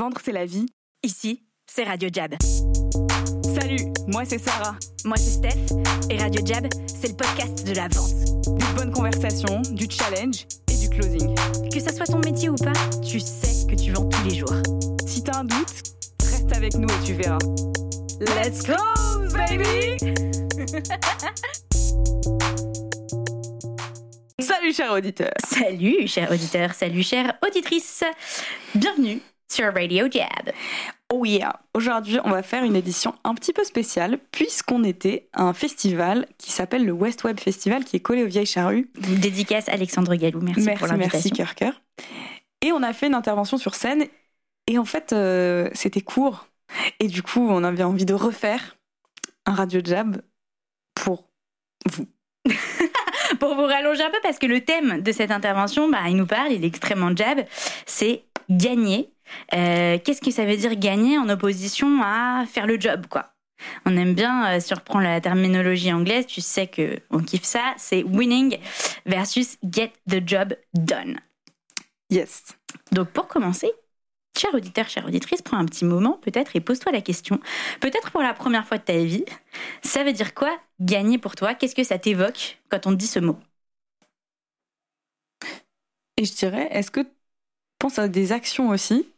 Vendre, c'est la vie. Ici, c'est Radio Jab. Salut, moi c'est Sarah. Moi c'est Steph. Et Radio Jab, c'est le podcast de la vente. Des bonnes conversations, du challenge et du closing. Que ça soit ton métier ou pas, tu sais que tu vends tous les jours. Si t'as un doute, reste avec nous et tu verras. Let's close, baby Salut chers auditeurs. Salut chers auditeurs, salut chères auditrices. Bienvenue sur Radio Jab. Oh yeah, aujourd'hui on va faire une édition un petit peu spéciale puisqu'on était à un festival qui s'appelle le West Web Festival qui est collé aux Vieilles Charrues. Dédicace Alexandre Gallou, merci, Merci, pour l'invitation. merci, cœur, cœur. Et on a fait une intervention sur scène et en fait euh, c'était court et du coup on avait envie de refaire un radio jab pour vous. Pour vous rallonger un peu, parce que le thème de cette intervention, bah, il nous parle, il est extrêmement jab, c'est gagner. Euh, Qu'est-ce que ça veut dire gagner en opposition à faire le job, quoi? On aime bien, euh, si on reprend la terminologie anglaise, tu sais que on kiffe ça, c'est winning versus get the job done. Yes. Donc pour commencer, cher auditeur, chère auditrice, prends un petit moment peut-être et pose-toi la question. Peut-être pour la première fois de ta vie, ça veut dire quoi gagner pour toi? Qu'est-ce que ça t'évoque quand on te dit ce mot? Et je dirais, est-ce que tu penses à des actions aussi?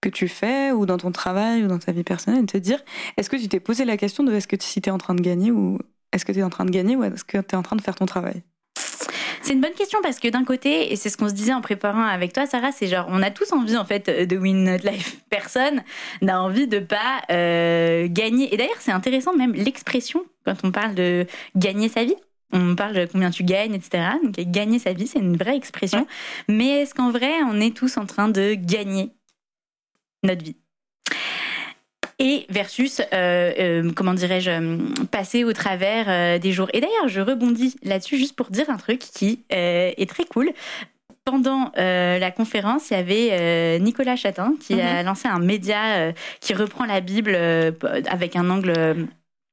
Que tu fais ou dans ton travail ou dans ta vie personnelle et te dire, est-ce que tu t'es posé la question de est-ce que si tu es en train de gagner ou est-ce que tu es en train de gagner ou est-ce que tu es en train de faire ton travail? C'est une bonne question parce que d'un côté, et c'est ce qu'on se disait en préparant avec toi, Sarah, c'est genre, on a tous envie en fait de win life. Personne n'a envie de pas euh, gagner. Et d'ailleurs, c'est intéressant même l'expression quand on parle de gagner sa vie. On parle de combien tu gagnes, etc. Donc gagner sa vie, c'est une vraie expression. Mais est-ce qu'en vrai, on est tous en train de gagner? Notre vie et versus, euh, euh, comment dirais-je, euh, passer au travers des jours. Et d'ailleurs, je rebondis là-dessus juste pour dire un truc qui est très cool. Pendant euh, la conférence, il y avait euh, Nicolas Chatin qui a lancé un média euh, qui reprend la Bible avec un angle,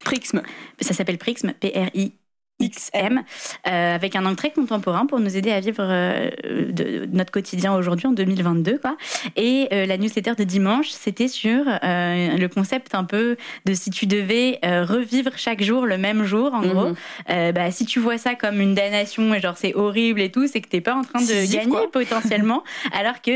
Prixme. ça s'appelle Prixm, P-R-I. XM, euh, avec un angle très contemporain pour nous aider à vivre euh, de, de notre quotidien aujourd'hui en 2022. Quoi. Et euh, la newsletter de dimanche, c'était sur le concept un peu de si tu devais revivre chaque jour le même jour, en Mhm. gros. Euh, bah, si tu vois ça comme une damnation et genre c'est horrible et tout, c'est que t'es pas en train de gagner quoi. potentiellement. alors que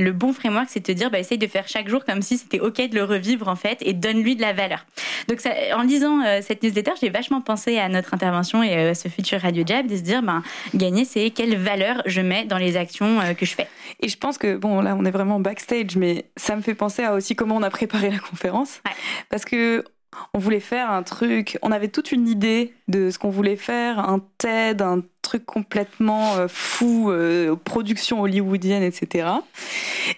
le bon framework, c'est de te dire, bah, essaye de faire chaque jour comme si c'était ok de le revivre en fait et donne-lui de la valeur. Donc ça, en lisant cette newsletter, j'ai vachement pensé à notre intervention et euh, ce futur Radio Jab de se dire, ben, gagner, c'est quelle valeur je mets dans les actions euh, que je fais. Et je pense que, bon, là, on est vraiment backstage, mais ça me fait penser à aussi comment on a préparé la conférence. Ouais. Parce que on voulait faire un truc, on avait toute une idée de ce qu'on voulait faire, un TED, un truc complètement euh, fou, euh, production hollywoodienne, etc.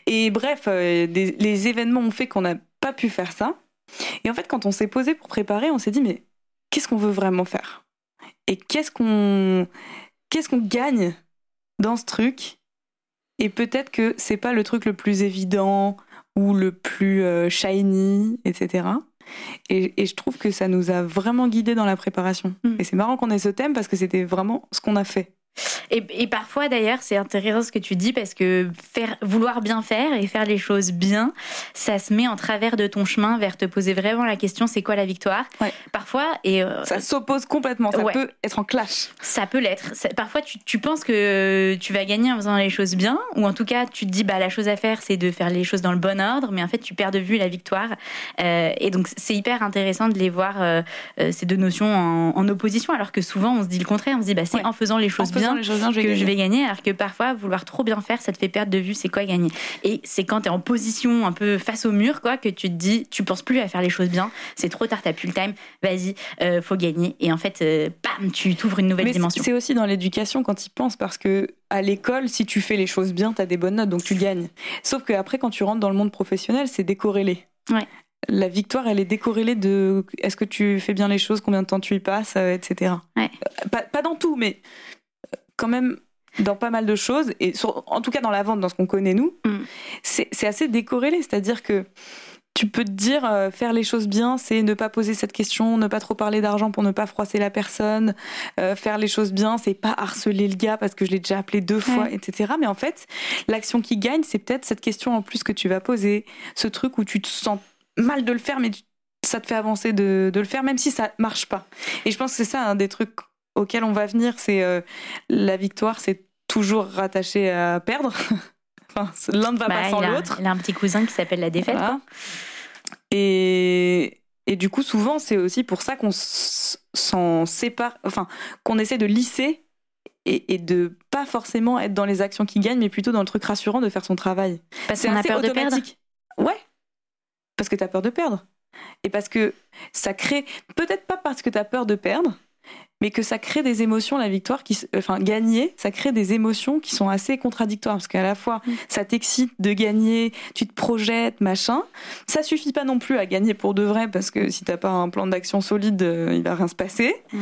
Et bref, euh, des- les événements ont fait qu'on n'a pas pu faire ça. Et en fait, quand on s'est posé pour préparer, on s'est dit, mais qu'est-ce qu'on veut vraiment faire? Et qu'est-ce qu'on qu'est-ce qu'on gagne dans ce truc? Et peut-être que c'est pas le truc le plus évident ou le plus euh, shiny, etc. Et, et je trouve que ça nous a vraiment guidés dans la préparation. Mm. Et c'est marrant qu'on ait ce thème parce que c'était vraiment ce qu'on a fait. Et, et parfois, d'ailleurs, c'est intéressant ce que tu dis parce que faire, vouloir bien faire et faire les choses bien, ça se met en travers de ton chemin vers te poser vraiment la question c'est quoi la victoire? Ouais. Parfois, et euh, Ça s'oppose complètement, ça Ouais. peut être en clash. Ça peut l'être. Parfois, tu, tu penses que tu vas gagner en faisant les choses bien, ou en tout cas, tu te dis, bah, la chose à faire, c'est de faire les choses dans le bon ordre, mais en fait, tu perds de vue la victoire. Euh, et donc, c'est hyper intéressant de les voir, euh, ces deux notions en, en opposition, alors que souvent, on se dit le contraire. On se dit, bah, c'est Ouais. en faisant les choses bien les choses bien, je vais que gagner. je vais gagner, alors que parfois, vouloir trop bien faire, ça te fait perdre de vue c'est quoi gagner. Et c'est quand tu es en position un peu face au mur, quoi, que tu te dis, tu penses plus à faire les choses bien, c'est trop tard, t'as plus le time, vas-y, euh, faut gagner. Et en fait, euh, bam, tu t'ouvres une nouvelle Mais dimension. c'est aussi dans l'éducation quand ils pensent parce que à l'école, si tu fais les choses bien, tu as des bonnes notes, donc tu gagnes. Sauf qu'après, quand tu rentres dans le monde professionnel, c'est décorrélé. Ouais. La victoire, elle est décorrélée de est-ce que tu fais bien les choses, combien de temps tu y passes, euh, etc. Ouais. Pas, pas dans tout, mais quand même dans pas mal de choses, et sur- en tout cas dans la vente, dans ce qu'on connaît nous, Mm. c'est assez décorrélé. C'est-à-dire que tu peux te dire euh, faire les choses bien, c'est ne pas poser cette question, ne pas trop parler d'argent pour ne pas froisser la personne. Euh, faire les choses bien, c'est pas harceler le gars parce que je l'ai déjà appelé deux fois, etc. Mais en fait, l'action qui gagne, c'est peut-être cette question en plus que tu vas poser, ce truc où tu te sens mal de le faire, mais ça te fait avancer de, de, le faire, même si ça marche pas. Et je pense que c'est ça un des trucs auxquels on va venir, c'est euh, la victoire, c'est toujours rattaché à perdre. enfin, L'un ne va pas bah, sans l'autre. Il a un petit cousin qui s'appelle la défaite. Et, et du coup, souvent, c'est aussi pour ça qu'on s'en sépare, enfin, qu'on essaie de lisser et, et, de pas forcément être dans les actions qui gagnent, mais plutôt dans le truc rassurant de faire son travail. Parce qu'on a peur de perdre. Ouais. Parce que tu as peur de perdre. Et parce que ça crée, peut-être pas parce que tu as peur de perdre, mais que ça crée des émotions, la victoire, qui, enfin gagner, ça crée des émotions qui sont assez contradictoires parce qu'à la fois mm. ça t'excite de gagner, tu te projettes, machin. Ça suffit pas non plus à gagner pour de vrai parce que si t'as pas un plan d'action solide, euh, il va rien se passer. Mm.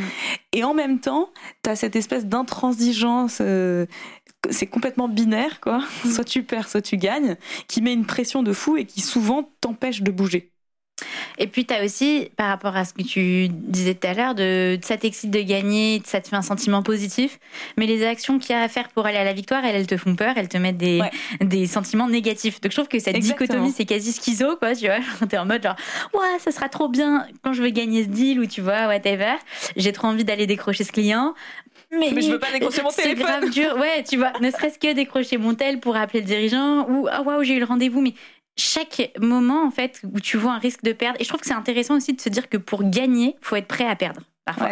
Et en même temps, t'as cette espèce d'intransigeance. Euh, c'est complètement binaire, quoi. Mm. Soit tu perds, soit tu gagnes, qui met une pression de fou et qui souvent t'empêche de bouger. Et puis, tu as aussi, par rapport à ce que tu disais tout à l'heure, de, ça t'excite de gagner, ça te fait un sentiment positif. Mais les actions qu'il y a à faire pour aller à la victoire, elles, elles te font peur, elles te mettent des, des sentiments négatifs. Donc, je trouve que cette dichotomie, c'est quasi schizo, quoi, tu vois. T'es en mode genre, ouais, ça sera trop bien quand je vais gagner ce deal ou tu vois, whatever. J'ai trop envie d'aller décrocher ce client. Mais, mais, je veux pas décrocher mon téléphone. C'est grave dur. Ouais, tu vois, ne serait-ce que décrocher mon tel pour appeler le dirigeant ou ah waouh, j'ai eu le rendez-vous mais chaque moment en fait où tu vois un risque de perdre et je trouve que c'est intéressant aussi de se dire que pour gagner faut être prêt à perdre parfois.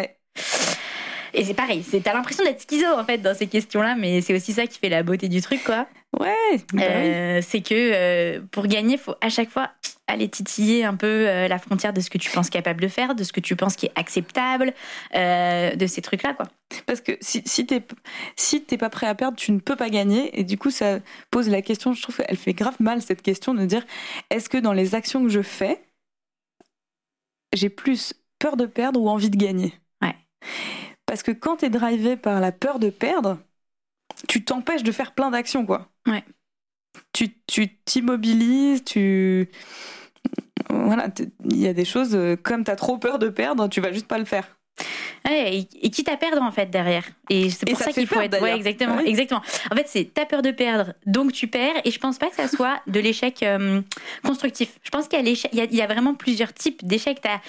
Et c'est pareil t'as l'impression d'être schizo en fait dans ces questions là mais c'est aussi ça qui fait la beauté du truc quoi. Ouais bah euh, c'est que euh, pour gagner faut à chaque fois aller titiller un peu euh, la frontière de ce que tu penses capable de faire, de ce que tu penses qui est acceptable, euh, de ces trucs-là, quoi. Parce que si, si t'es si pas prêt à perdre, tu ne peux pas gagner. Et du coup, ça pose la question, je trouve qu'elle fait grave mal, cette question de dire, est-ce que dans les actions que je fais, j'ai plus peur de perdre ou envie de gagner? Ouais. Parce que quand t'es drivé par la peur de perdre, tu t'empêches de faire plein d'actions, quoi. Ouais tu t'immobilises, tu, voilà, il y a des choses euh, comme tu as trop peur de perdre, tu vas juste pas le faire. et, quitte à perdre en fait derrière. Et c'est pour ça, qu'il faut être. Ouais, exactement, exactement. En fait, c'est t'as peur de perdre, donc tu perds. Et je pense pas que ça soit de l'échec euh, constructif. Je pense qu'il y a il y, a vraiment plusieurs types d'échecs. T'as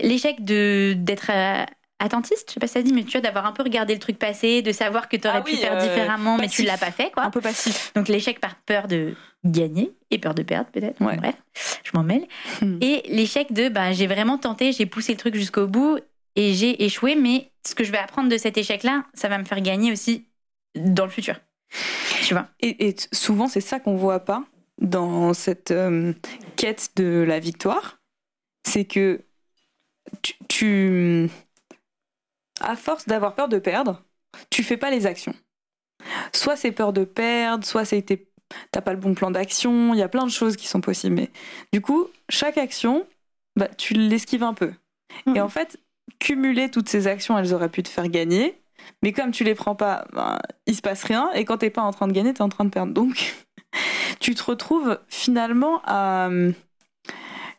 l'échec de d'être euh, attentiste, je sais pas si ça se dit, mais tu vois, d'avoir un peu regardé le truc passer, de savoir que tu aurais ah pu faire euh, différemment, mais tu l'as pas fait, quoi. Un peu passif. Donc l'échec par peur de gagner et peur de perdre, peut-être. Bref, je m'en mêle. Hmm. Et l'échec de, bah, j'ai vraiment tenté, j'ai poussé le truc jusqu'au bout et j'ai échoué, mais ce que je vais apprendre de cet échec-là, ça va me faire gagner aussi dans le futur. Tu vois. Et, souvent, c'est ça qu'on voit pas dans cette euh, quête de la victoire, c'est que tu à force d'avoir peur de perdre, tu fais pas les actions. Soit c'est peur de perdre, soit c'est t'as pas le bon plan d'action, il y a plein de choses qui sont possibles. Mais du coup, chaque action, bah, tu l'esquives un peu. Et mhm. en fait, cumuler toutes ces actions, elles auraient pu te faire gagner. Mais comme tu les prends pas, bah, il se passe rien. Et quand t'es pas en train de gagner, t'es en train de perdre. Donc, tu te retrouves finalement à,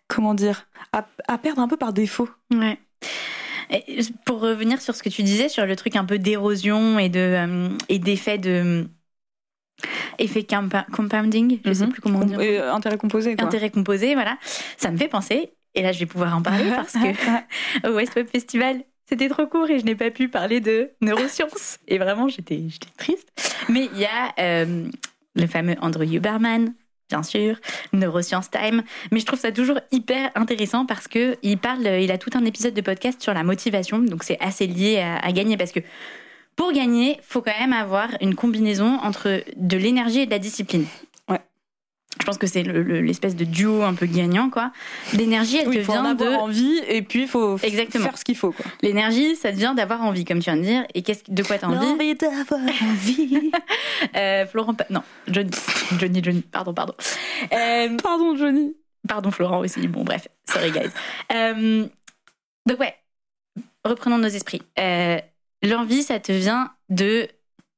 comment dire, à, à perdre un peu par défaut. Ouais. Pour revenir sur ce que tu disais, sur le truc un peu d'érosion et de euh, et d'effet de effet compounding, je sais mhm. plus comment dire. Euh, intérêt composé. Quoi. Intérêt composé, voilà. Ça me fait penser, et là je vais pouvoir en parler parce que au West Web Festival, c'était trop court et je n'ai pas pu parler de neurosciences. Et vraiment, j'étais triste. Mais il y a euh, le fameux Andrew Huberman, bien sûr, Neuroscience Time. Mais je trouve ça toujours hyper intéressant parce que il parle, il a tout un épisode de podcast sur la motivation. Donc c'est assez lié à, gagner parce que pour gagner, faut quand même avoir une combinaison entre de l'énergie et de la discipline. Je pense que c'est l'espèce de duo un peu gagnant, quoi. L'énergie, elle te vient de envie et puis il faut faire ce qu'il faut, quoi. L'énergie, ça te vient d'avoir envie, comme tu viens de dire. Et qu'est-ce de quoi t'as envie L'envie d'avoir envie. euh, Florent, non, Johnny, Johnny, Johnny, pardon, pardon. Euh... Pardon, Johnny. Pardon, Florent aussi. Bon, bref, sorry guys. Euh... Donc ouais, reprenons nos esprits. L'envie, ça te vient de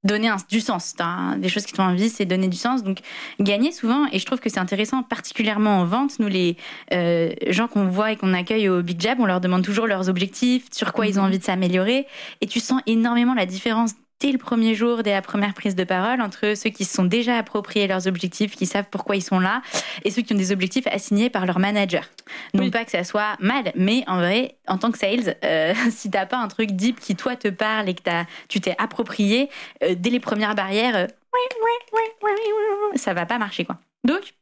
donner un, du sens. Des choses qui t'ont envie, c'est donner du sens. Donc gagner souvent, et je trouve que c'est intéressant, particulièrement en vente, nous les euh, gens qu'on voit et qu'on accueille au Big Jab, on leur demande toujours leurs objectifs, sur quoi ils ont Mhm. envie de s'améliorer, et tu sens énormément la différence dès le premier jour, dès la première prise de parole, entre ceux qui se sont déjà appropriés leurs objectifs, qui savent pourquoi ils sont là, et ceux qui ont des objectifs assignés par leur manager. Non Oui. pas que ça soit mal, mais en vrai, en tant que sales, euh, si t'as pas un truc deep qui toi te parle et que tu t'es approprié, euh, dès les premières barrières, euh, ça va pas marcher quoi. Donc,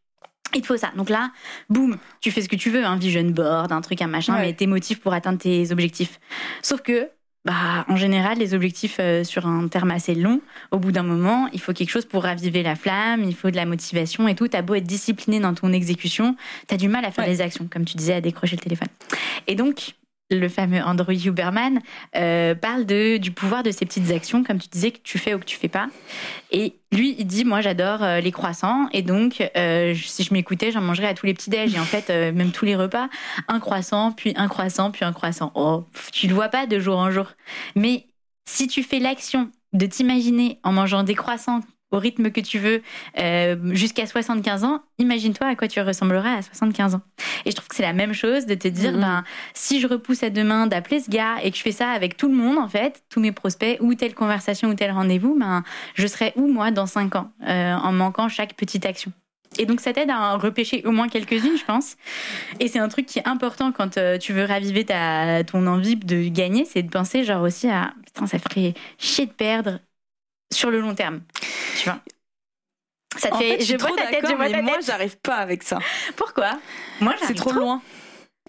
il te faut ça. Donc là, boum, tu fais ce que tu veux, un vision board, un truc, un machin, Ouais. mais tes motifs pour atteindre tes objectifs. Sauf que, bah, en général, les objectifs euh, sur un terme assez long, au bout d'un moment, il faut quelque chose pour raviver la flamme, il faut de la motivation et tout. T'as beau être discipliné dans ton exécution, t'as du mal à faire Ouais. des actions, comme tu disais, à décrocher le téléphone. Et donc, le fameux Andrew Huberman euh, parle de, du pouvoir de ces petites actions, comme tu disais, que tu fais ou que tu fais pas. Et lui, il dit, moi, j'adore euh, les croissants, et donc, euh, si je m'écoutais, j'en mangerais à tous les petits déj, et en fait, même tous les repas, un croissant, puis un croissant, puis un croissant. Oh, tu le vois pas de jour en jour. Mais si tu fais l'action de t'imaginer en mangeant des croissants au rythme que tu veux euh, jusqu'à 75 ans, imagine-toi à quoi tu ressembleras à 75 ans. Et je trouve que c'est la même chose de te dire, Mhm. ben, si je repousse à demain d'appeler ce gars et que je fais ça avec tout le monde, en fait, tous mes prospects, ou telle conversation ou tel rendez-vous, ben, je serai où, moi, dans 5 ans, euh, en manquant chaque petite action. Et donc, ça t'aide à en repêcher au moins quelques-unes, je pense. Et c'est un truc qui est important quand euh, tu veux raviver ta, ton envie de gagner, c'est de penser, genre, aussi à putain, ça ferait chier de perdre sur le long terme. Tu vois Ça te En fait. fait, je suis vois trop ta tête, je d'accord, vois moi, j'arrive pas avec ça. Pourquoi? Moi, C'est j'arrive trop loin.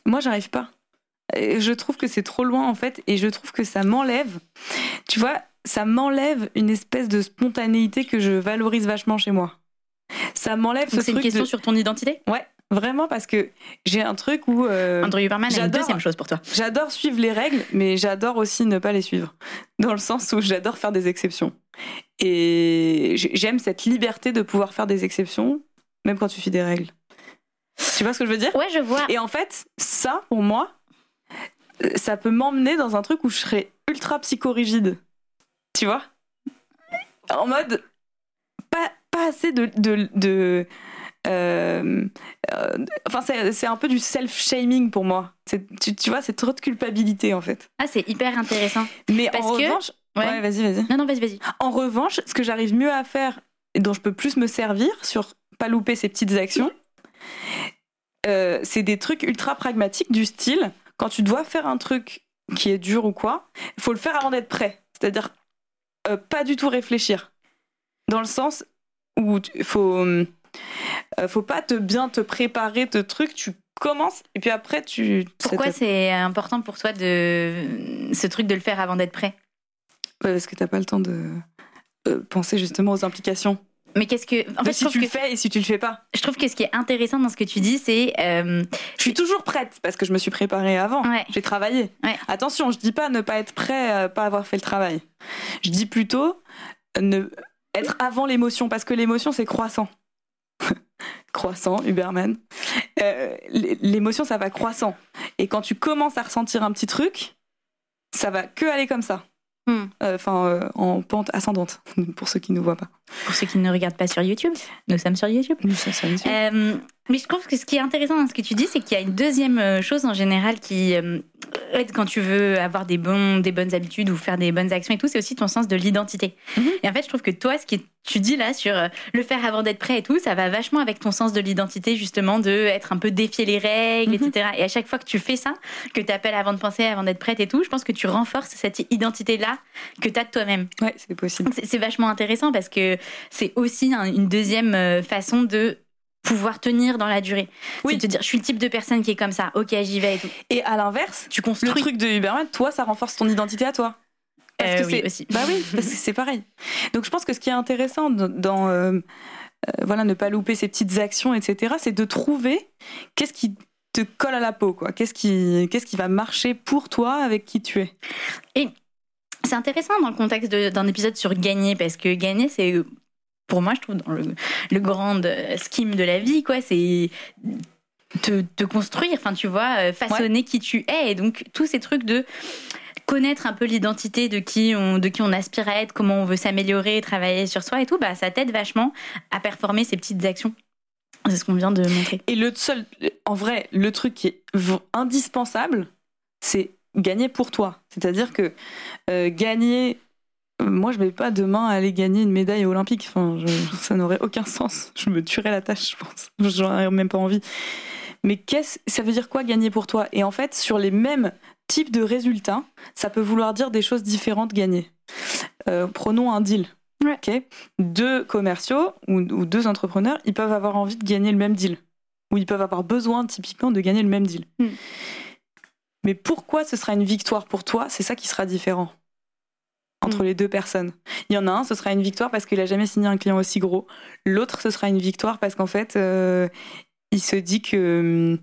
Moi, j'arrive pas. Et Je trouve que c'est trop loin, en fait, et je trouve que ça m'enlève. Tu vois, ça m'enlève une espèce de spontanéité que je valorise vachement chez moi. Ça m'enlève ce Donc, c'est une truc question de- sur ton identité? Ouais, vraiment, parce que j'ai un truc où euh, Andrew Huberman a une j'adore. deuxième chose pour toi. j'adore suivre les règles, mais j'adore aussi ne pas les suivre. Dans le sens où j'adore faire des exceptions. Et j'ai- j'aime cette liberté de pouvoir faire des exceptions, même quand tu suis des règles. Tu vois ce que je veux dire? Ouais, je vois. Et en fait, ça, pour moi, euh, ça peut m'emmener dans un truc où je serais ultra psychorigide. Tu vois? En mode, pas, pas assez de... de, de euh, euh, enfin, c'est un peu du self-shaming pour moi. Tu, tu vois, c'est trop de culpabilité en fait. Ah, c'est hyper intéressant. Mais Parce en que- revanche, Ouais. ouais, vas-y, vas-y. Non, non, vas-y, vas-y. En revanche, ce que j'arrive mieux à faire et dont je peux plus me servir sur pas louper ces petites actions, euh, c'est des trucs ultra pragmatiques du style quand tu dois faire un truc qui est dur ou quoi, il faut le faire avant d'être prêt. C'est-à-dire euh, pas du tout réfléchir. Dans le sens où il faut, euh, faut pas te bien te préparer de trucs, tu commences et puis après tu. Pourquoi c'est important pour toi de ce truc de le faire avant d'être prêt? Parce que t'as pas le temps de euh, penser justement aux implications. Mais qu'est-ce que. En fait, si tu que, le fais et si tu le fais pas. je trouve que ce qui est intéressant dans ce que tu dis, c'est. euh, Je suis toujours prête parce que je me suis préparée avant. ouais. J'ai travaillé. Ouais. Attention, je dis pas ne pas être prêt, euh, pas avoir fait le travail. Je dis plutôt ne être avant l'émotion parce que l'émotion c'est croissant. croissant, Huberman. Euh, l'émotion ça va croissant. Et quand tu commences à ressentir un petit truc, ça va que aller comme ça. Hmm. Euh, Enfin, euh, en pente ascendante pour ceux qui ne voient pas. Pour ceux qui ne regardent pas sur YouTube, nous sommes sur YouTube. Nous, ça, ça, ça. Mais je trouve que ce qui est intéressant dans ce que tu dis, c'est qu'il y a une deuxième euh, chose en général qui euh, aide quand tu veux avoir des, bons, des bonnes habitudes ou faire des bonnes actions et tout, c'est aussi ton sens de l'identité. Mhm. Et en fait, je trouve que toi, ce que tu dis là sur euh, le faire avant d'être prêt et tout, ça va vachement avec ton sens de l'identité, justement, de être un peu défier les règles, Mhm. etc. Et à chaque fois que tu fais ça, que tu appelles avant de penser, avant d'être prête et tout, je pense que tu renforces cette identité-là que tu as de toi-même. Ouais, c'est possible. C'est vachement intéressant parce que c'est aussi un- une deuxième euh, façon de pouvoir tenir dans la durée. Oui. C'est de te dire, je suis le type de personne qui est comme ça, ok, j'y vais et tout. Et à l'inverse, Tu le construis. truc de Huberman, toi, ça renforce ton identité à toi. Parce Euh, que oui, c'est aussi. Bah oui, parce que c'est pareil. Donc je pense que ce qui est intéressant dans, euh, euh, voilà ne pas louper ces petites actions, etc. C'est de trouver qu'est-ce qui te colle à la peau, quoi. Qu'est-ce qui qu'est-ce qui va marcher pour toi avec qui tu es. C'est intéressant dans le contexte d'un épisode sur gagner, parce que gagner, c'est, pour moi, je trouve, dans le, le grand euh, scheme de la vie, quoi, c'est te, te construire, enfin, tu vois, euh, façonner qui tu es. Et donc, tous ces trucs de connaître un peu l'identité de qui on de qui on aspire à être, comment on veut s'améliorer, travailler sur soi et tout, bah ça t'aide vachement à performer ces petites actions. C'est ce qu'on vient de montrer. Et le seul, en vrai, le truc qui est indispensable, c'est gagner pour toi. C'est-à-dire que euh, gagner moi, je vais pas demain aller gagner une médaille olympique. Enfin, ça n'aurait aucun sens. Je me tuerais la tâche, je pense. Ai même pas envie. Mais qu'est-ce, ça veut dire quoi gagner pour toi? Et en fait, sur les mêmes types de résultats, ça peut vouloir dire des choses différentes gagner. Euh, prenons un deal. deux commerciaux ou, deux entrepreneurs, ils peuvent avoir envie de gagner le même deal. Ou ils peuvent avoir besoin typiquement de gagner le même deal. Hmm. Mais pourquoi ce sera une victoire pour toi? C'est ça qui sera différent entre mm. les deux personnes. Il y en a un, ce sera une victoire parce qu'il a jamais signé un client aussi gros. L'autre, ce sera une victoire parce qu'en fait, euh, il se dit que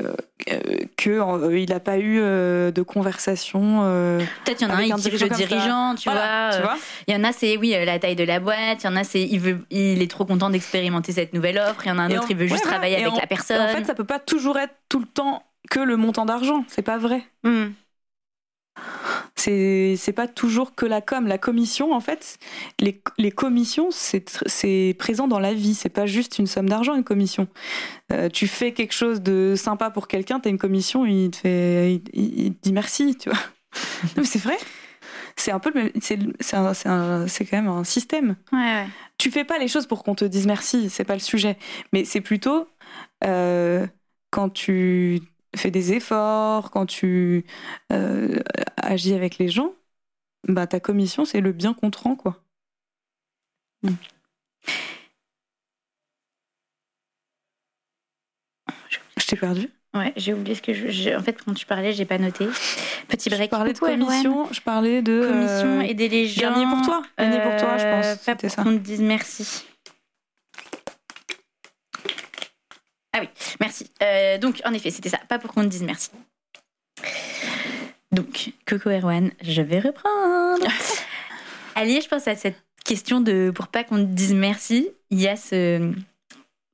euh, euh, il n'a pas eu de conversation. Peut-être il y en a un, il dirige le dirigeant, tu, vois, Il y en a, c'est oui la taille de la boîte. Il y en a, c'est il veut, il est trop content d'expérimenter cette nouvelle offre. Il y en a un autre, il veut juste travailler avec la personne. En fait, ça peut pas toujours être tout le temps que le montant d'argent. C'est pas vrai. Mm c'est pas toujours que la com. La commission en fait les, les commissions c'est présent dans la vie. C'est pas juste une somme d'argent une commission. Euh, tu fais quelque chose de sympa pour quelqu'un t'as une commission il te fait il, dit merci tu vois. Mais c'est vrai. C'est un peu c'est c'est quand même un système. Ouais, ouais. tu fais pas les choses pour qu'on te dise merci c'est pas le sujet. Mais c'est plutôt euh, quand tu fais des efforts, quand tu euh, agis avec les gens, bah, ta commission, c'est le bien qu'on te rend, quoi. Mm. Je t'ai perdu Ouais, j'ai oublié ce que je. En fait, quand tu parlais, j'ai pas noté. Petit break. Je parlais de commission, je parlais de. Commission, euh, aider les gens. Gagner pour toi. Gagner pour toi, je pense. Euh, pas pour qu'on te dise merci. Ah oui, merci. Euh, donc, en effet, c'était ça. Pas pour qu'on te dise merci. Donc, Coco Erwan, je vais reprendre. Allié, je pense à cette question de pour pas qu'on te dise merci, il y a ce,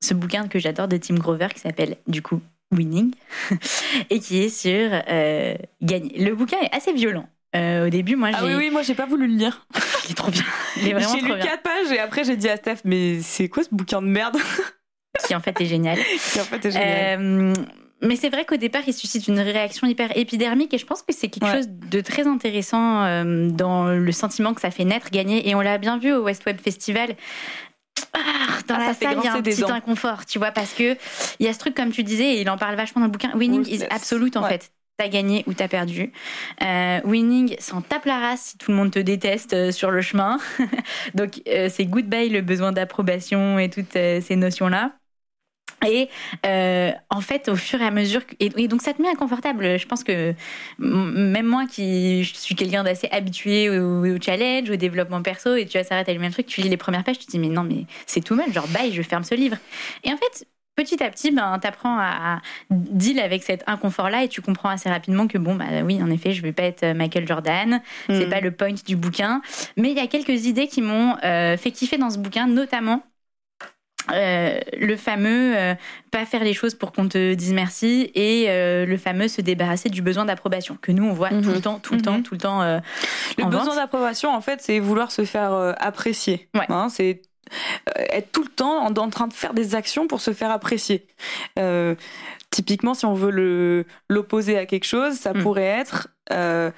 ce bouquin que j'adore de Tim Grover qui s'appelle du coup Winning et qui est sur euh, gagner. Le bouquin est assez violent. Euh, au début, moi, j'ai. Ah oui, oui, moi, j'ai pas voulu le lire. il est trop bien. Il est vraiment J'ai lu quatre pages et après, j'ai dit à Steph, mais c'est quoi ce bouquin de merde? Qui en fait est génial. qui en fait est génial. Euh, mais c'est vrai qu'au départ, il suscite une réaction hyper épidermique et je pense que c'est quelque chose de très intéressant euh, dans le sentiment que ça fait naître, gagner. Et on l'a bien vu au West Web Festival. Ah, dans ah, la salle, il y a un petit inconfort, tu vois, parce que il y a ce truc, comme tu disais, et il en parle vachement dans le bouquin, winning is absolute en fait t'as gagné ou t'as perdu. Euh, winning, s'en tape la race si tout le monde te déteste euh, sur le chemin. Donc euh, c'est goodbye le besoin d'approbation et toutes ces notions-là. Et en fait, au fur et à mesure, et, donc ça te met inconfortable. Je pense que même moi, qui suis quelqu'un d'assez habitué au, challenge, au développement perso, et tu vas s'arrêter à le même truc, tu lis les premières pages, tu te dis mais non, mais c'est tout mal, genre bye, je ferme ce livre. Et en fait, petit à petit, ben, tu apprends à, deal avec cet inconfort-là et tu comprends assez rapidement que, bon, bah oui, en effet, je vais pas être Michael Jordan, c'est hmm. pas le point du bouquin. Mais il y a quelques idées qui m'ont euh, fait kiffer dans ce bouquin, notamment. Euh, le fameux euh, pas faire les choses pour qu'on te dise merci et le fameux se débarrasser du besoin d'approbation que nous on voit tout le mhm. temps tout le temps mhm. tout le temps le besoin d'approbation en fait c'est vouloir se faire apprécier hein, c'est euh, être tout le temps en, train de faire des actions pour se faire apprécier. Euh, typiquement, si on veut l'opposer à quelque chose, ça hmm. pourrait être euh,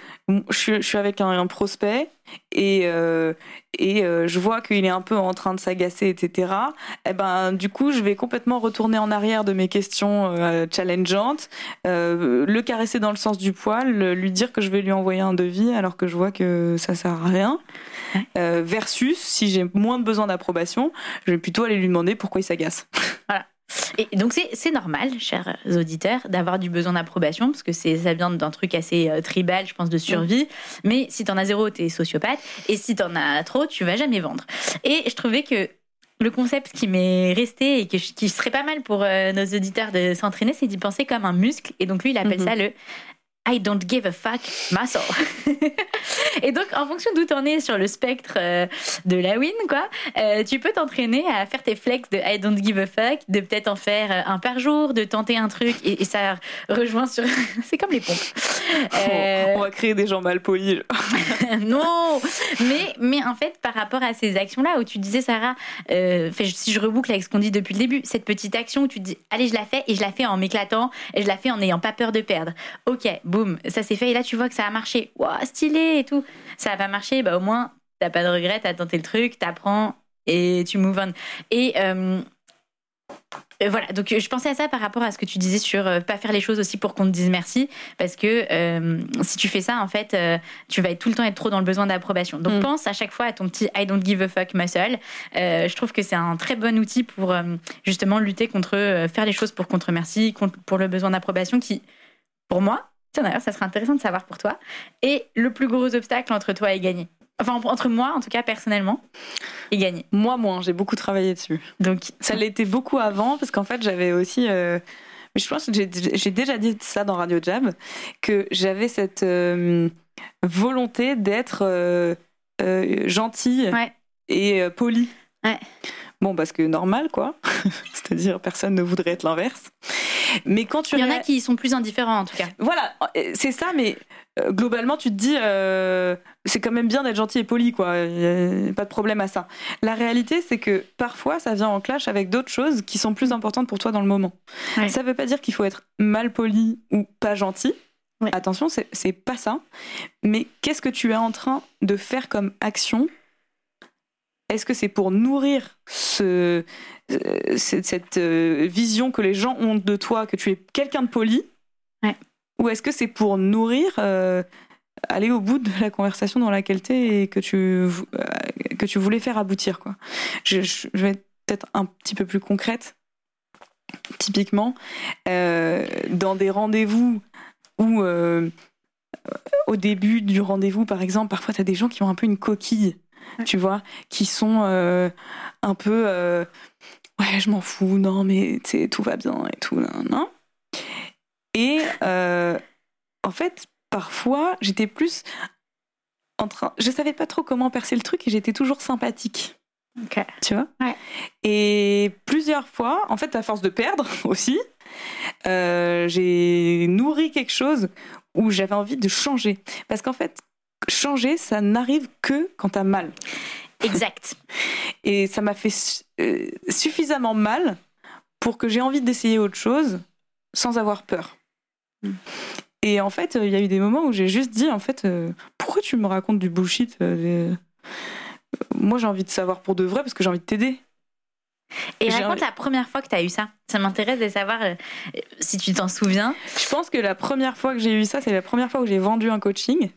je, suis avec un, prospect et, et je vois qu'il est un peu en train de s'agacer, etc. Et eh ben, du coup, je vais complètement retourner en arrière de mes questions challengeantes, le caresser dans le sens du poil, lui dire que je vais lui envoyer un devis alors que je vois que ça sert à rien. Euh, versus, si j'ai moins besoin d'approbation, je vais plutôt aller lui demander pourquoi il s'agace. Voilà. Et donc c'est normal, chers auditeurs, d'avoir du besoin d'approbation, parce que ça vient d'un truc assez euh, tribal, je pense, de survie. Mais si t'en as zéro, t'es sociopathe. Et si t'en as trop, tu vas jamais vendre. Et je trouvais que le concept qui m'est resté et qui serait pas mal pour euh, nos auditeurs de s'entraîner, c'est d'y penser comme un muscle. Et donc lui, il appelle mhm. ça le I don't give a fuck muscle. et donc, en fonction d'où t'en es sur le spectre euh, de la win, quoi, euh, tu peux t'entraîner à faire tes flex de I don't give a fuck, de peut-être en faire euh, un par jour, de tenter un truc, et, ça rejoint sur. C'est comme les pompes. On va créer des gens mal polis. non mais, mais en fait, par rapport à ces actions-là, où tu disais, Sarah, si je reboucle avec ce qu'on dit depuis le début, cette petite action où tu te dis, allez, je la fais, et je la fais en m'éclatant, et je la fais en n'ayant pas peur de perdre. Ok, boum, ça s'est fait et là tu vois que ça a marché. Waouh, stylé et tout. Ça a pas marché, bah au moins t'as pas de regret, t'as tenté le truc, t'apprends et tu move on. Et euh, voilà, donc je pensais à ça par rapport à ce que tu disais sur euh, pas faire les choses aussi pour qu'on te dise merci, parce que euh, si tu fais ça, en fait, tu vas être tout le temps être trop dans le besoin d'approbation. Donc mm. pense à chaque fois à ton petit I don't give a fuck muscle. je trouve que c'est un très bon outil pour justement lutter contre faire les choses pour contre merci, pour le besoin d'approbation qui, pour moi, Tiens, d'ailleurs, ça serait intéressant de savoir pour toi. Et le plus gros obstacle entre toi et gagner Enfin, entre moi, en tout cas, personnellement, et gagner. Moi, moins. J'ai beaucoup travaillé dessus. Donc, ça l'était beaucoup avant, parce qu'en fait, j'avais aussi. Euh, mais je pense que j'ai déjà dit ça dans Radio Jab, que j'avais cette euh, volonté d'être euh, gentille et polie. Ouais. Bon, parce que normal, quoi. C'est-à-dire, personne ne voudrait être l'inverse. Mais quand tu. Il y en a qui sont plus indifférents, en tout cas. Voilà, c'est ça, mais euh, globalement, tu te dis, euh, c'est quand même bien d'être gentil et poli, quoi. pas de problème à ça. La réalité, c'est que parfois, ça vient en clash avec d'autres choses qui sont plus importantes pour toi dans le moment. Ça ne veut pas dire qu'il faut être mal poli ou pas gentil. Attention, c'est pas ça. Mais qu'est-ce que tu es en train de faire comme action est-ce que c'est pour nourrir ce, euh, cette, euh, vision que les gens ont de toi, que tu es quelqu'un de poli Ou est-ce que c'est pour nourrir, euh, aller au bout de la conversation dans laquelle tu es et que tu, que tu voulais faire aboutir quoi? Je, vais être peut-être un petit peu plus concrète. Typiquement, dans des rendez-vous où, au début du rendez-vous, par exemple, parfois tu as des gens qui ont un peu une coquille tu vois, qui sont euh, un peu euh, ouais, je m'en fous, non, mais tout va bien et tout, non. Et euh, en fait, parfois, j'étais plus en train. Je savais pas trop comment percer le truc et j'étais toujours sympathique. Tu vois? Et plusieurs fois, en fait, à force de perdre aussi, j'ai nourri quelque chose où j'avais envie de changer. Parce qu'en fait, changer, ça n'arrive que quand t'as mal. Exact. Et ça m'a fait euh, suffisamment mal pour que j'ai envie d'essayer autre chose sans avoir peur. Hmm. Et en fait, il y a eu des moments où j'ai juste dit, en fait, euh, pourquoi tu me racontes du bullshit euh, Moi, j'ai envie de savoir pour de vrai parce que j'ai envie de t'aider. Et raconte la première fois que tu as eu ça. Ça m'intéresse de savoir si tu t'en souviens. Je pense que la première fois que j'ai eu ça, c'est la première fois où j'ai vendu un coaching.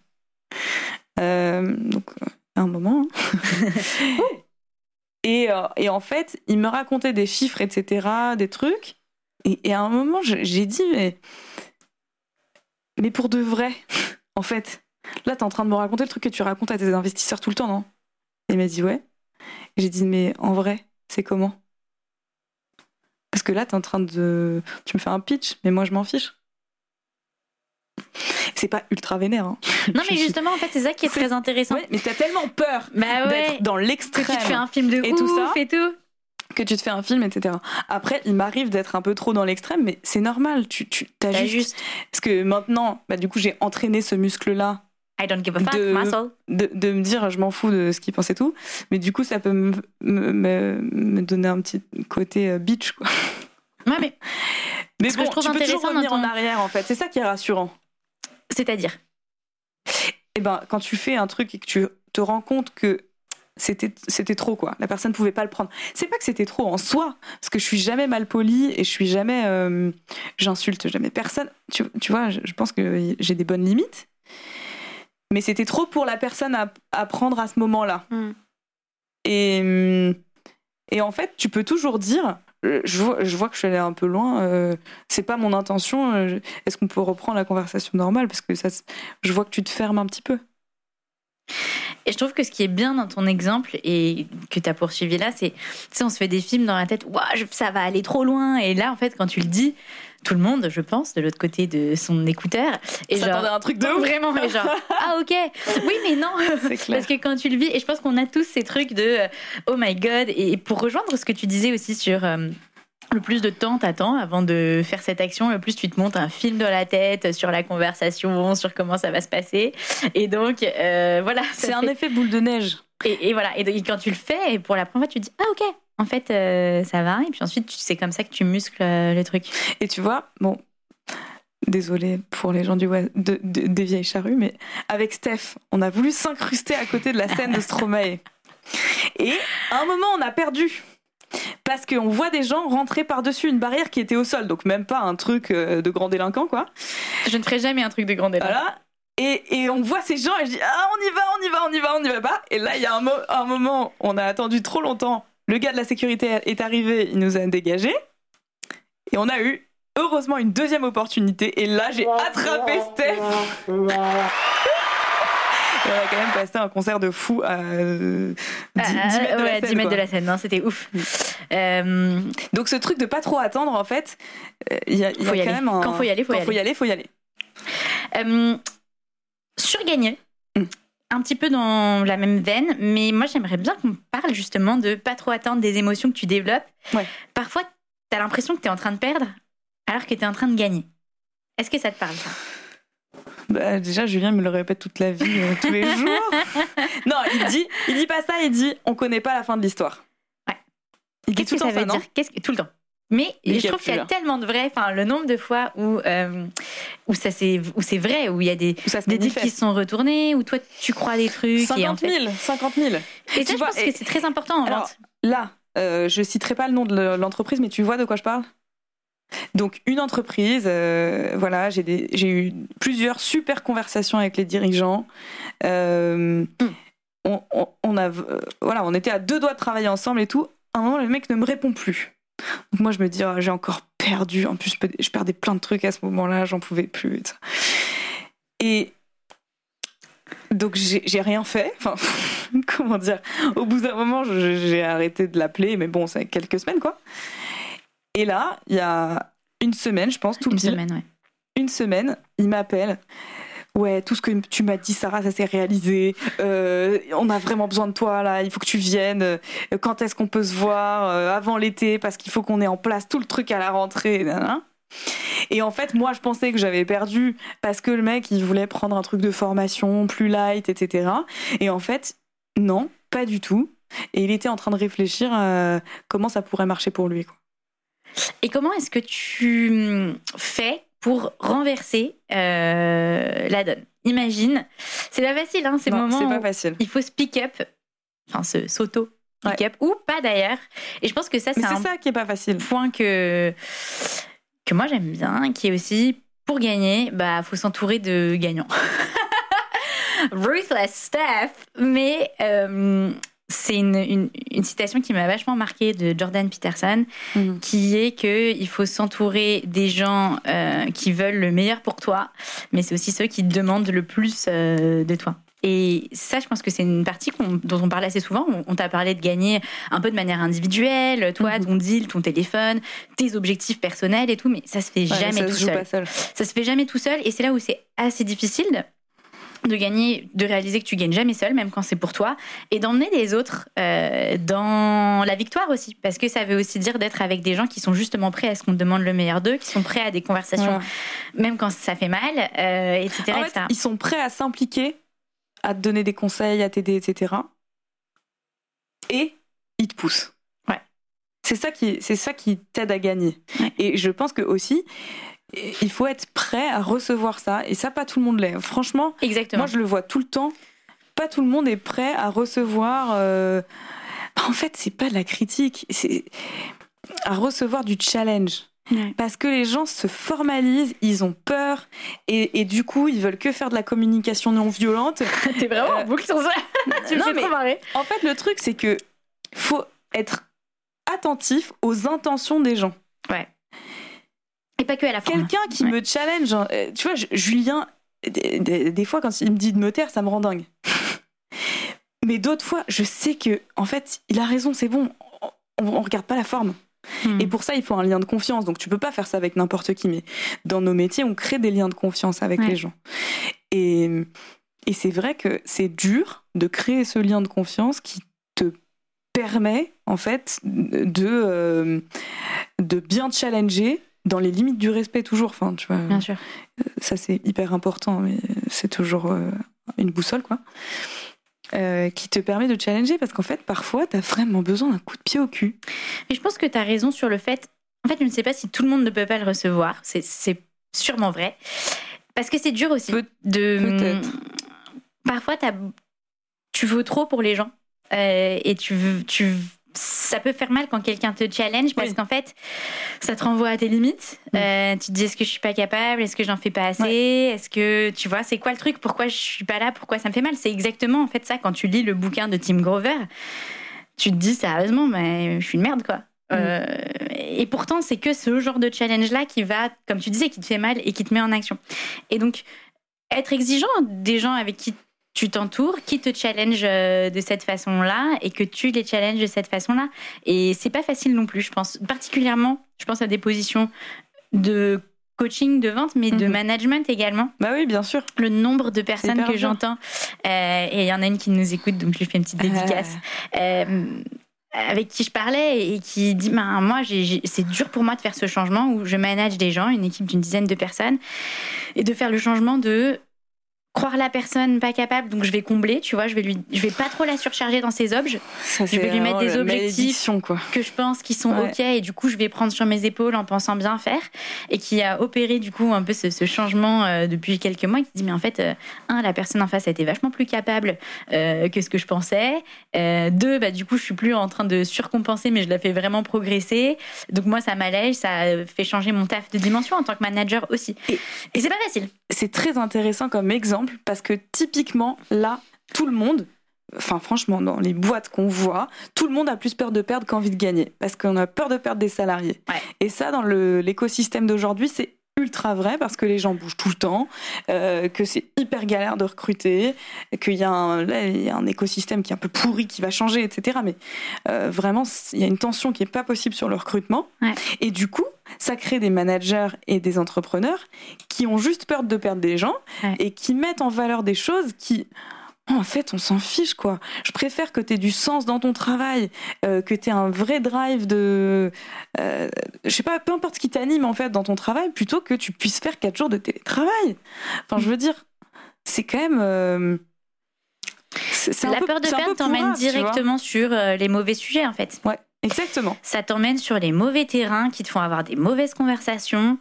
Euh, donc, un moment. Hein. et, euh, et, en fait, il me racontait des chiffres, etc., des trucs. Et, à un moment, j'ai dit, mais, mais pour de vrai, en fait, là, t'es en train de me raconter le truc que tu racontes à tes investisseurs tout le temps, non? Il m'a dit, ouais. J'ai dit, mais en vrai, c'est comment? Parce que là, t'es en train de. Tu me fais un pitch, mais moi, je m'en fiche c'est pas ultra vénère. Hein. Non, mais justement, en fait, c'est ça qui est, très intéressant. mais t'as tellement peur bah d'être dans l'extrême. Que tu te fais un film de et tout ça. Et tout. Que tu te fais un film, etc. Après, il m'arrive d'être un peu trop dans l'extrême, mais c'est normal. Tu, tu as juste... Parce que maintenant, bah, du coup, j'ai entraîné ce muscle-là. I don't give a fuck, de, muscle. De, me dire, je m'en fous de ce qu'il pense et tout. Mais du coup, ça peut me, me, me donner un petit côté euh, bitch, quoi. Ouais, mais. Mais bon, je trouve tu peux toujours revenir en arrière, en fait. C'est ça qui est rassurant. C'est-à-dire Eh ben, quand tu fais un truc et que tu te rends compte que c'était c'était trop quoi. La personne pouvait pas le prendre. C'est pas que c'était trop en soi parce que je suis jamais mal poli et je suis jamais euh, j'insulte jamais personne. Tu, tu vois je, pense que j'ai des bonnes limites mais c'était trop pour la personne à, à prendre à ce moment là hmm. et et en fait tu peux toujours dire je vois, je vois, que je suis allée un peu loin. Euh, c'est pas mon intention. Euh, est-ce qu'on peut reprendre la conversation normale? Parce que je vois que tu te fermes un petit peu. Et je trouve que ce qui est bien dans ton exemple et que tu as poursuivi là, c'est, tu sais, on se fait des films dans la tête, Ouah, ça va aller trop loin. Et là, en fait, quand tu le dis, tout le monde, je pense, de l'autre côté de son écouteur. Et genre, un truc de ouf. Vraiment, et genre, ah ok, oui mais non, parce que quand tu le vis, et je pense qu'on a tous ces trucs de euh, oh my god, et pour rejoindre ce que tu disais aussi sur euh, le plus de temps t'attends avant de faire cette action, le plus tu te montes un film dans la tête sur la conversation, sur comment ça va se passer. Et donc, euh, voilà. C'est un effet boule de neige. Et, voilà. Et, quand tu le fais, et pour la première fois, tu te dis, ah ok, en fait, euh, ça va. Et puis ensuite, c'est comme ça que tu muscles euh, le truc. Et tu vois, bon, désolé pour les gens du de, des vieilles charrues, mais avec Steph, on a voulu s'incruster à côté de la scène de Stromae. Et à un moment, on a perdu parce qu'on voit des gens rentrer par-dessus une barrière qui était au sol, donc même pas un truc euh, de grand délinquant, quoi. Je ne ferai jamais un truc de grand délinquant. Voilà. Et, et, on voit ces gens et je dis ah on y va, on y va, on y va, on y va pas. Et là il y a un, un moment, on a attendu trop longtemps. Le gars de la sécurité est arrivé, il nous a dégagés et on a eu heureusement une deuxième opportunité. Et là j'ai attrapé Steph. on a quand même passé un concert de fou à 10, euh, mètres, de, la scène, 10 mètres de la scène. c'était ouf. Euh, Donc ce truc de pas trop attendre, en fait, euh, il y a, quand même un... Quand faut y aller, faut, y, faut y aller. Faut y aller, surgagner. Mm. Un petit peu dans la même veine, mais moi j'aimerais bien qu'on parle justement de pas trop attendre des émotions que tu développes. Parfois, tu as l'impression que tu es en train de perdre alors que tu es en train de gagner. Est-ce que ça te parle ça? Bah, déjà, Julien me le répète toute la vie, euh, tous les jours. non, il dit, il dit pas ça, il dit on connaît pas la fin de l'histoire. Ouais. Qu'est-ce que ça, veut dire? Qu'est-ce que tout le temps mais je trouve qu'il y a tellement de vrai, enfin le nombre de fois où euh, où ça c'est où c'est vrai, où il y a des des deals qui se sont retournés, où toi tu crois des trucs 50 000, et en fait... 50 000. Et, ça, je pense que c'est très important en vente. Là, euh, je citerai pas le nom de l'entreprise, mais tu vois de quoi je parle? Donc une entreprise, euh, voilà, j'ai eu plusieurs super conversations avec les dirigeants. Euh, on, a, euh, voilà, on était à deux doigts de travailler ensemble et tout. À un moment, le mec ne me répond plus. Donc moi, je me dis, oh, j'ai encore perdu. En plus, je, perdais plein de trucs à ce moment-là, j'en pouvais plus. Et, donc j'ai rien fait. Enfin, comment dire? Au bout d'un moment, j'ai arrêté de l'appeler, mais bon, c'est quelques semaines quoi. Et là, il y a une semaine, je pense, tout Une semaine, ouais. Une semaine, il m'appelle. Ouais, tout ce que tu m'as dit, Sarah, ça s'est réalisé. Euh, on a vraiment besoin de toi là. Il faut que tu viennes. Euh, quand est-ce qu'on peut se voir? Euh, avant l'été Parce qu'il faut qu'on ait en place tout le truc à la rentrée. Et en fait, moi, je pensais que j'avais perdu parce que le mec, il voulait prendre un truc de formation plus light, etc. Et en fait, non, pas du tout. Et il était en train de réfléchir à comment ça pourrait marcher pour lui. Et comment est-ce que tu hum, fais pour renverser euh, la donne Imagine, c'est pas facile, hein, ces moments. C'est pas facile. il faut speak up, enfin s'auto speak up ou pas d'ailleurs. Et je pense que ça, c'est ça qui est pas facile. Point que que moi j'aime bien, qui est aussi pour gagner, bah faut s'entourer de gagnants. Ruthless Steph, mais euh, c'est une, citation qui m'a vachement marquée de Jordan Peterson, mhm. qui est que il faut s'entourer des gens euh, qui veulent le meilleur pour toi, mais c'est aussi ceux qui demandent le plus euh, de toi. Et ça, je pense que c'est une partie dont on parle assez souvent. On, t'a parlé de gagner un peu de manière individuelle, toi, mhm. ton deal, ton téléphone, tes objectifs personnels et tout, mais ça se fait jamais tout seul. seul. Ça se fait jamais tout seul, et c'est là où c'est assez difficile de gagner, de réaliser que tu gagnes jamais seul, même quand c'est pour toi, et d'emmener les autres euh, dans la victoire aussi, parce que ça veut aussi dire d'être avec des gens qui sont justement prêts à ce qu'on te demande le meilleur d'eux, qui sont prêts à des conversations, même quand ça fait mal, euh, etc., Ils sont prêts à s'impliquer, à te donner des conseils, à t'aider, etc. Et ils te poussent. Ouais. C'est ça qui, c'est ça qui t'aide à gagner. Et je pense que aussi, il faut être prêt à recevoir ça. Et ça, pas tout le monde l'est. Franchement, Exactement. moi, je le vois tout le temps. Pas tout le monde est prêt à recevoir. Euh, en fait, c'est pas de la critique, c'est à recevoir du challenge. Parce que les gens se formalisent, ils ont peur, et, du coup, ils veulent que faire de la communication non violente. T'es vraiment euh... boucle sur ça. tu me fais trop marrer. En fait, le truc, c'est que faut être attentif aux intentions des gens. Ouais. Et pas que à la fin. Quelqu'un qui me challenge, euh, tu vois, Julien, des, fois, quand il me dit de me taire, ça me rend dingue. Mais d'autres fois, je sais que, en fait, il a raison, c'est bon. On, on regarde pas la forme. Hmm. Et pour ça, il faut un lien de confiance. Donc, tu peux pas faire ça avec n'importe qui. Mais dans nos métiers, on crée des liens de confiance avec Ouais. les gens. Et, et c'est vrai que c'est dur de créer ce lien de confiance qui te permet, en fait, de, euh, de bien te challenger dans les limites du respect toujours. Enfin, tu vois, Bien sûr. ça c'est hyper important, mais c'est toujours euh, une boussole, quoi. Euh, qui te permet de challenger parce qu'en fait, parfois, t'as vraiment besoin d'un coup de pied au cul. Mais je pense que tu as raison sur le fait. En fait, je ne sais pas si tout le monde ne peut pas le recevoir. C'est- C'est sûrement vrai. Parce que c'est dur aussi Peut- de. peut-être. Parfois, t'as- tu vaux trop pour les gens. Euh, et tu, tu, ça peut faire mal quand quelqu'un te challenge parce Oui. qu'en fait, ça te renvoie à tes limites. Euh, tu te dis est-ce que je suis pas capable? Est-ce que j'en fais pas assez? Est-ce que tu vois, c'est quoi le truc? Pourquoi je suis pas là? Pourquoi ça me fait mal? C'est exactement en fait ça quand tu lis le bouquin de Tim Grover. Tu te dis sérieusement, mais je suis une merde quoi. Mm. Euh, et pourtant, c'est que ce genre de challenge-là qui va, comme tu disais, qui te fait mal et qui te met en action. Et donc, être exigeant des gens avec qui tu t'entoures, qui te challenge euh, de cette façon-là et que tu les challenges de cette façon-là. Et c'est pas facile non plus, je pense. Particulièrement, je pense à des positions de coaching, de vente, mais de Mhm. management également. Bah oui, bien sûr. Le nombre de personnes que j'entends, euh, et il y en a une qui nous écoute, donc je lui fais une petite dédicace euh, avec qui je parlais et qui dit ben, moi c'est dur pour moi de faire ce changement où je manage des gens une équipe d'une dizaine de personnes et de faire le changement de croire la personne pas capable donc je vais combler tu vois je vais lui je vais pas trop la surcharger dans ses objets Ça, Je vais lui mettre des objectifs. quoi. que je pense qui sont Ouais. ok et du coup je vais prendre sur mes épaules en pensant bien faire et qui a opéré du coup un peu ce, ce changement euh, depuis quelques mois qui dit mais en fait euh, un la personne en face a été vachement plus capable euh, que ce que je pensais deux bah du coup je suis plus en train de surcompenser mais je la fais vraiment progresser donc moi ça m'allège ça fait changer mon taf de dimension en tant que manager aussi Et- et c'est pas facile C'est très intéressant comme exemple parce que typiquement, là, tout le monde, enfin franchement, dans les boîtes qu'on voit, tout le monde a plus peur de perdre qu'envie de gagner parce qu'on a peur de perdre des salariés. Ouais. Et ça, dans l'écosystème d'aujourd'hui, c'est ultra vrai parce que les gens bougent tout le temps, euh, que c'est hyper galère de recruter, qu'il y, a un- là, il y a un écosystème qui est un peu pourri, qui va changer, etc. Mais euh, vraiment, il y a une tension qui est pas possible sur le recrutement. Ouais. Et du coup, ça crée des managers et des entrepreneurs qui ont juste peur de perdre des gens Ouais. et qui mettent en valeur des choses qui en fait, on s'en fiche quoi. Je préfère que tu aies du sens dans ton travail, euh, que tu aies un vrai drive de euh, je sais pas, peu importe ce qui t'anime en fait dans ton travail plutôt que tu puisses faire quatre jours de télétravail. Enfin, je veux dire, c'est quand même euh, c'est- la peu- peur de perdre t'emmène directement sur les mauvais sujets en fait Ouais, exactement. ça t'emmène sur les mauvais terrains qui te font avoir des mauvaises conversations.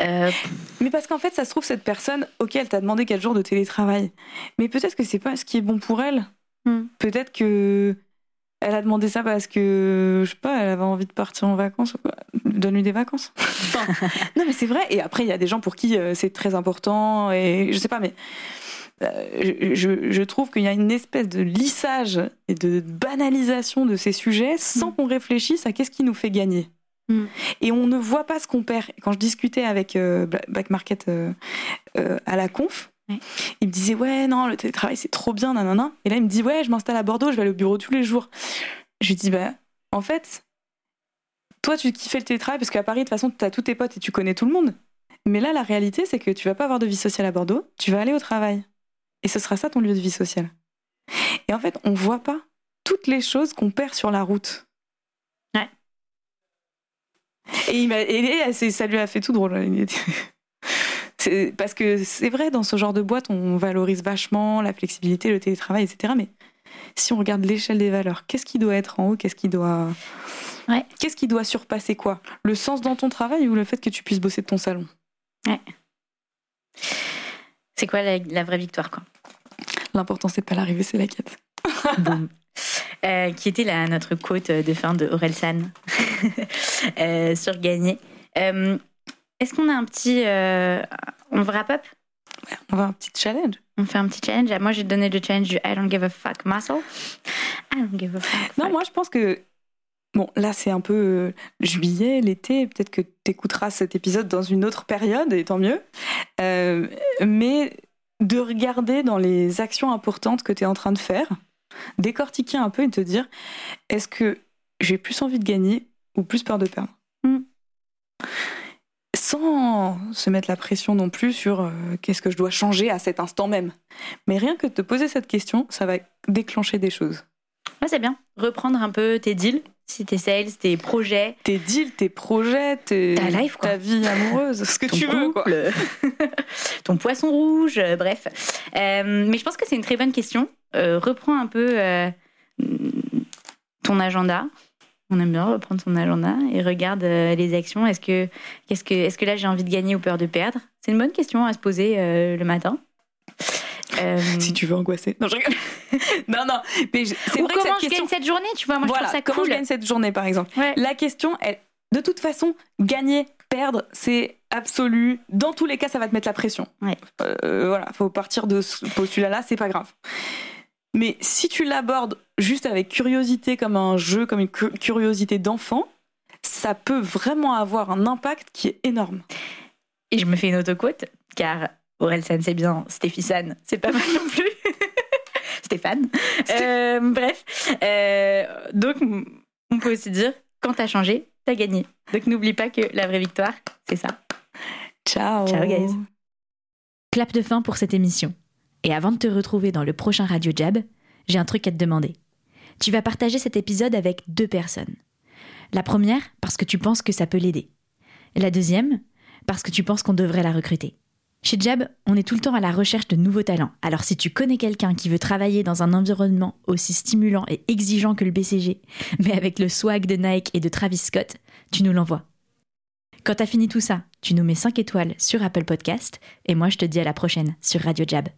Euh, Mais parce qu'en fait, ça se trouve, cette personne, ok, elle t'a demandé 4 jours de télétravail. Mais peut-être que c'est pas ce qui est bon pour elle. Hmm. Peut-être que elle a demandé ça parce que, je sais pas, elle avait envie de partir en vacances. ou quoi. Donne-lui des vacances. Non, mais c'est vrai. Et après, il y a des gens pour qui euh, c'est très important. Et je sais pas, mais je, je- trouve qu'il y a une espèce de lissage et de banalisation de ces sujets sans Hmm. qu'on réfléchisse à qu'est-ce qui nous fait gagner. Hmm. Et on ne voit pas ce qu'on perd. Quand je discutais avec euh, Back Market euh, euh, à la conf, Ouais. il me disait Ouais, non, le télétravail c'est trop bien, nanana. Et là, il me dit Ouais, je m'installe à Bordeaux, je vais aller au bureau tous les jours. Je lui dis Bah, en fait, toi, tu kiffais le télétravail parce qu'à Paris, de toute façon, tu as tous tes potes et tu connais tout le monde. Mais là, la réalité, c'est que tu vas pas avoir de vie sociale à Bordeaux, tu vas aller au travail. Et ce sera ça ton lieu de vie sociale. Et en fait, on voit pas toutes les choses qu'on perd sur la route. Ouais. Et, il ça lui a fait tout drôle. Parce que c'est vrai, dans ce genre de boîte, on valorise vachement la flexibilité, le télétravail, etc. Mais si on regarde l'échelle des valeurs, qu'est-ce qui doit être en haut Qu'est-ce qui doit. Ouais. Qu'est-ce qui doit surpasser quoi? Le sens dans ton travail ou le fait que tu puisses bosser de ton salon? C'est quoi la, la vraie victoire quoi? L'important, c'est pas l'arrivée, c'est la quête. Boum. Euh, qui était la, notre quote de fin de Aurel San euh, sur gagner. Euh, Est-ce qu'on a un petit. euh, on wrap up? On va un petit challenge. On fait un petit challenge Ah, Moi, j'ai donné le challenge du I don't give a fuck muscle. I don't give a fuck. Non, fuck. moi, je pense que. Bon, là, c'est un peu euh, juillet, l'été. Peut-être que tu écouteras cet épisode dans une autre période, et tant mieux. Euh, mais de regarder dans les actions importantes que tu es en train de faire, Décortiquer un peu et te dire est-ce que j'ai plus envie de gagner ou plus peur de perdre? Mm. Sans se mettre la pression non plus sur euh, qu'est-ce que je dois changer à cet instant même. Mais rien que de te poser cette question, ça va déclencher des choses. Ouais, c'est bien. Reprendre un peu tes deals, si tes sales, tes projets. Tes deals, tes projets, tes- Ta life, quoi. ta vie amoureuse, ce que ton tu veux. Quoi. ton poisson rouge, euh, bref. Euh, mais je pense que c'est une très bonne question. Euh, reprends un peu euh, ton agenda. On aime bien reprendre ton agenda et regarde euh, les actions. Est-ce que, qu'est-ce que, est-ce que là j'ai envie de gagner ou peur de perdre? C'est une bonne question à se poser euh, le matin. Euh, Si tu veux angoisser. Non, je rigole. non, non. Mais je- c'est vrai que comment cette je question. gagne cette journée, tu vois Moi, voilà, je trouve ça comment cool. je gagne cette journée, par exemple? Ouais. La question, elle, de toute façon, gagner, perdre, c'est absolu. Dans tous les cas, ça va te mettre la pression. Ouais. Euh, voilà, faut partir de ce postulat-là, c'est pas grave. Mais si tu l'abordes juste avec curiosité, comme un jeu, comme une cu- curiosité d'enfant, ça peut vraiment avoir un impact qui est énorme. Et je me fais une autoquote, car Orelsan c'est bien, Stéphie San c'est pas mal non plus. Stéphane. Euh, bref. Euh, donc, on peut aussi dire, quand t'as changé, t'as gagné. Donc n'oublie pas que la vraie victoire, c'est ça. Ciao. Ciao, guys. Clap de fin pour cette émission. Et avant de te retrouver dans le prochain Radio Jab, j'ai un truc à te demander. Tu vas partager cet épisode avec deux personnes. La première, parce que tu penses que ça peut l'aider. La deuxième, parce que tu penses qu'on devrait la recruter. Chez Jab, on est tout le temps à la recherche de nouveaux talents. Alors si tu connais quelqu'un qui veut travailler dans un environnement aussi stimulant et exigeant que le BCG, mais avec le swag de Nike et de Travis Scott, tu nous l'envoies. Quand t'as fini tout ça, tu nous mets 5 étoiles sur Apple Podcast et moi je te dis à la prochaine sur Radio Jab.